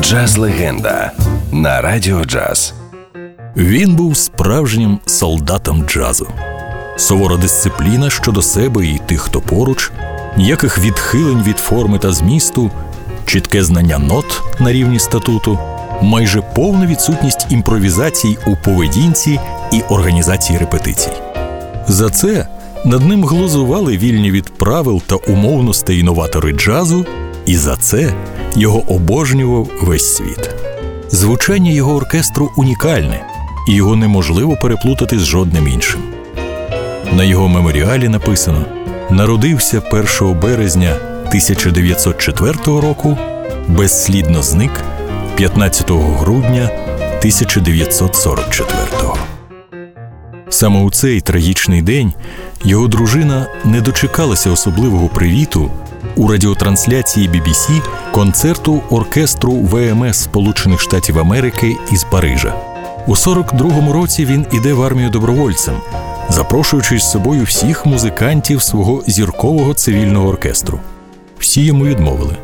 Джаз легенда на радіо джаз. Він був справжнім солдатом джазу. Сувора дисципліна щодо себе і тих, хто поруч, ніяких відхилень від форми та змісту, чітке знання нот на рівні статуту, майже повна відсутність імпровізацій у поведінці і організації репетицій. За це над ним глузували вільні від правил та умовностей інноватори джазу, і за це його обожнював весь світ. Звучання його оркестру унікальне, і його неможливо переплутати з жодним іншим. На його меморіалі написано: народився 1 березня 1904 року, безслідно зник 15 грудня 1944. Саме у цей трагічний день його дружина не дочекалася особливого привіту у радіотрансляції BBC концерту оркестру ВМС Сполучених Штатів Америки із Парижа. У 42-му році він іде в армію добровольцем, запрошуючи з собою всіх музикантів свого зіркового цивільного оркестру. Всі йому відмовили.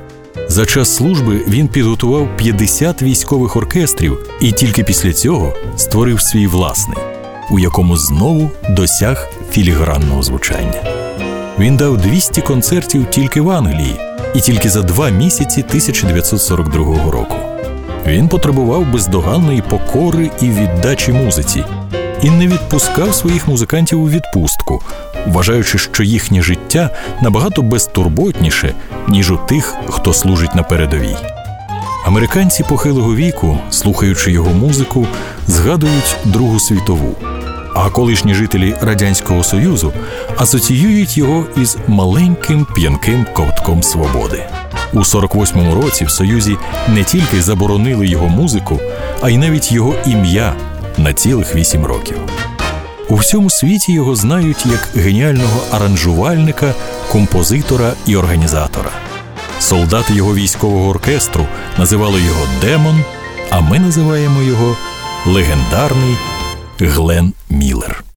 За час служби він підготував 50 військових оркестрів і тільки після цього створив свій власний, у якому знову досяг філігранного звучання. Він дав 200 концертів тільки в Англії і тільки за два місяці 1942 року. Він потребував бездоганної покори і віддачі музиці і не відпускав своїх музикантів у відпустку, вважаючи, що їхнє життя набагато безтурботніше, ніж у тих, хто служить на передовій. Американці похилого віку, слухаючи його музику, згадують Другу світову. А колишні жителі Радянського Союзу асоціюють його із маленьким п'янким ковтком свободи. У 48-му році в Союзі не тільки заборонили його музику, а й навіть його ім'я на цілих вісім років. У всьому світі його знають як геніального аранжувальника, композитора і організатора. Солдати його військового оркестру називали його Демон, а ми називаємо його легендарний Глен Міллер.